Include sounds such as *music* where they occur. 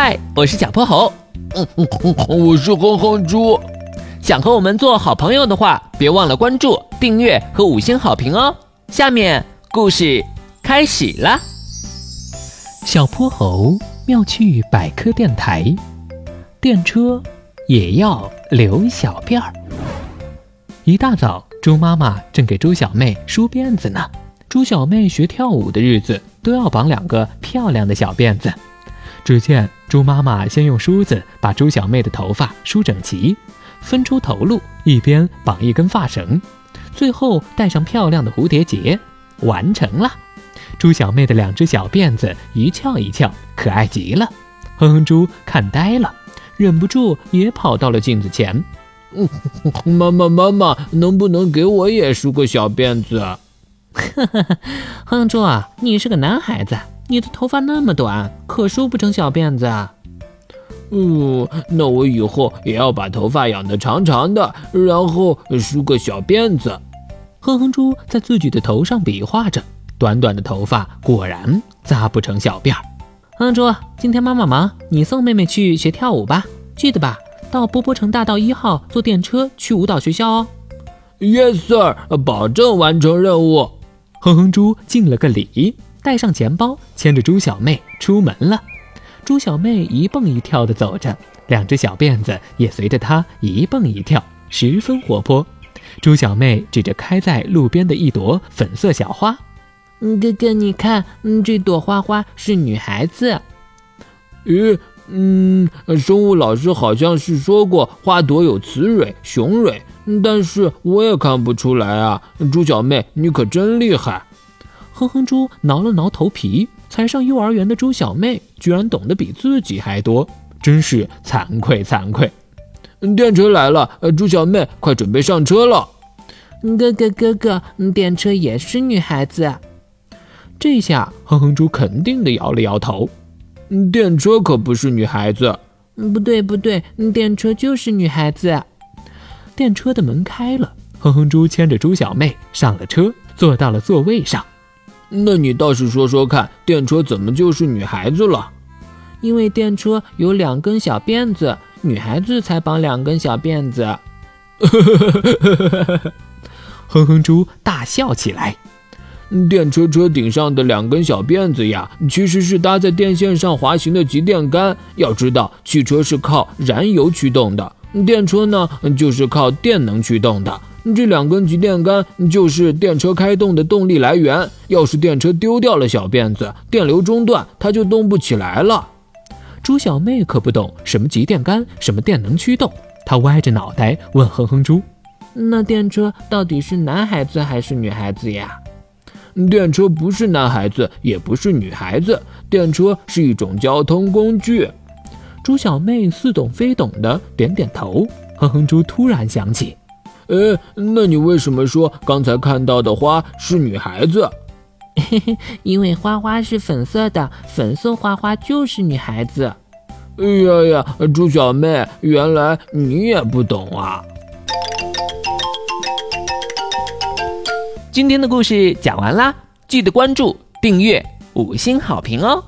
嗨，我是小泼猴。嗯嗯嗯，我是哼哼猪。想和我们做好朋友的话，别忘了关注、订阅和五星好评哦。下面故事开始了。小泼猴妙趣百科电台，电车也要留小辫儿。一大早，猪妈妈正给猪小妹梳辫子呢。猪小妹学跳舞的日子，都要绑两个漂亮的小辫子。只见猪妈妈先用梳子把猪小妹的头发梳整齐，分出头路，一边绑一根发绳，最后戴上漂亮的蝴蝶结，完成了。猪小妹的两只小辫子一翘一翘，可爱极了。哼哼猪看呆了，忍不住也跑到了镜子前。嗯，妈妈妈妈，能不能给我也梳个小辫子？哼 *laughs* 哼哼，哼哼猪啊，你是个男孩子。你的头发那么短，可梳不成小辫子啊。嗯，那我以后也要把头发养得长长的，然后梳个小辫子。哼哼猪在自己的头上比划着，短短的头发果然扎不成小辫儿。哼哼猪，今天妈妈忙，你送妹妹去学跳舞吧，记得吧？到波波城大道一号坐电车去舞蹈学校哦。Yes, sir，保证完成任务。哼哼猪敬了个礼。带上钱包，牵着猪小妹出门了。猪小妹一蹦一跳地走着，两只小辫子也随着她一蹦一跳，十分活泼。猪小妹指着开在路边的一朵粉色小花：“哥哥，你看，这朵花花是女孩子。”“咦，嗯，生物老师好像是说过花朵有雌蕊、雄蕊，但是我也看不出来啊。”猪小妹，你可真厉害！哼哼猪挠了挠头皮，才上幼儿园的猪小妹居然懂得比自己还多，真是惭愧惭愧。电车来了，猪小妹快准备上车了。哥哥哥哥，电车也是女孩子。这下哼哼猪肯定的摇了摇头，电车可不是女孩子。不对不对，电车就是女孩子。电车的门开了，哼哼猪牵着猪小妹上了车，坐到了座位上。那你倒是说说看，电车怎么就是女孩子了？因为电车有两根小辫子，女孩子才绑两根小辫子。*laughs* 哼哼猪大笑起来。电车车顶上的两根小辫子呀，其实是搭在电线上滑行的集电杆。要知道，汽车是靠燃油驱动的，电车呢就是靠电能驱动的。这两根集电杆就是电车开动的动力来源。要是电车丢掉了小辫子，电流中断，它就动不起来了。猪小妹可不懂什么集电杆，什么电能驱动，她歪着脑袋问哼哼猪：“那电车到底是男孩子还是女孩子呀？”电车不是男孩子，也不是女孩子，电车是一种交通工具。猪小妹似懂非懂的点点头。哼哼猪突然想起。哎，那你为什么说刚才看到的花是女孩子？嘿嘿，因为花花是粉色的，粉色花花就是女孩子。哎呀呀，猪小妹，原来你也不懂啊！今天的故事讲完啦，记得关注、订阅、五星好评哦！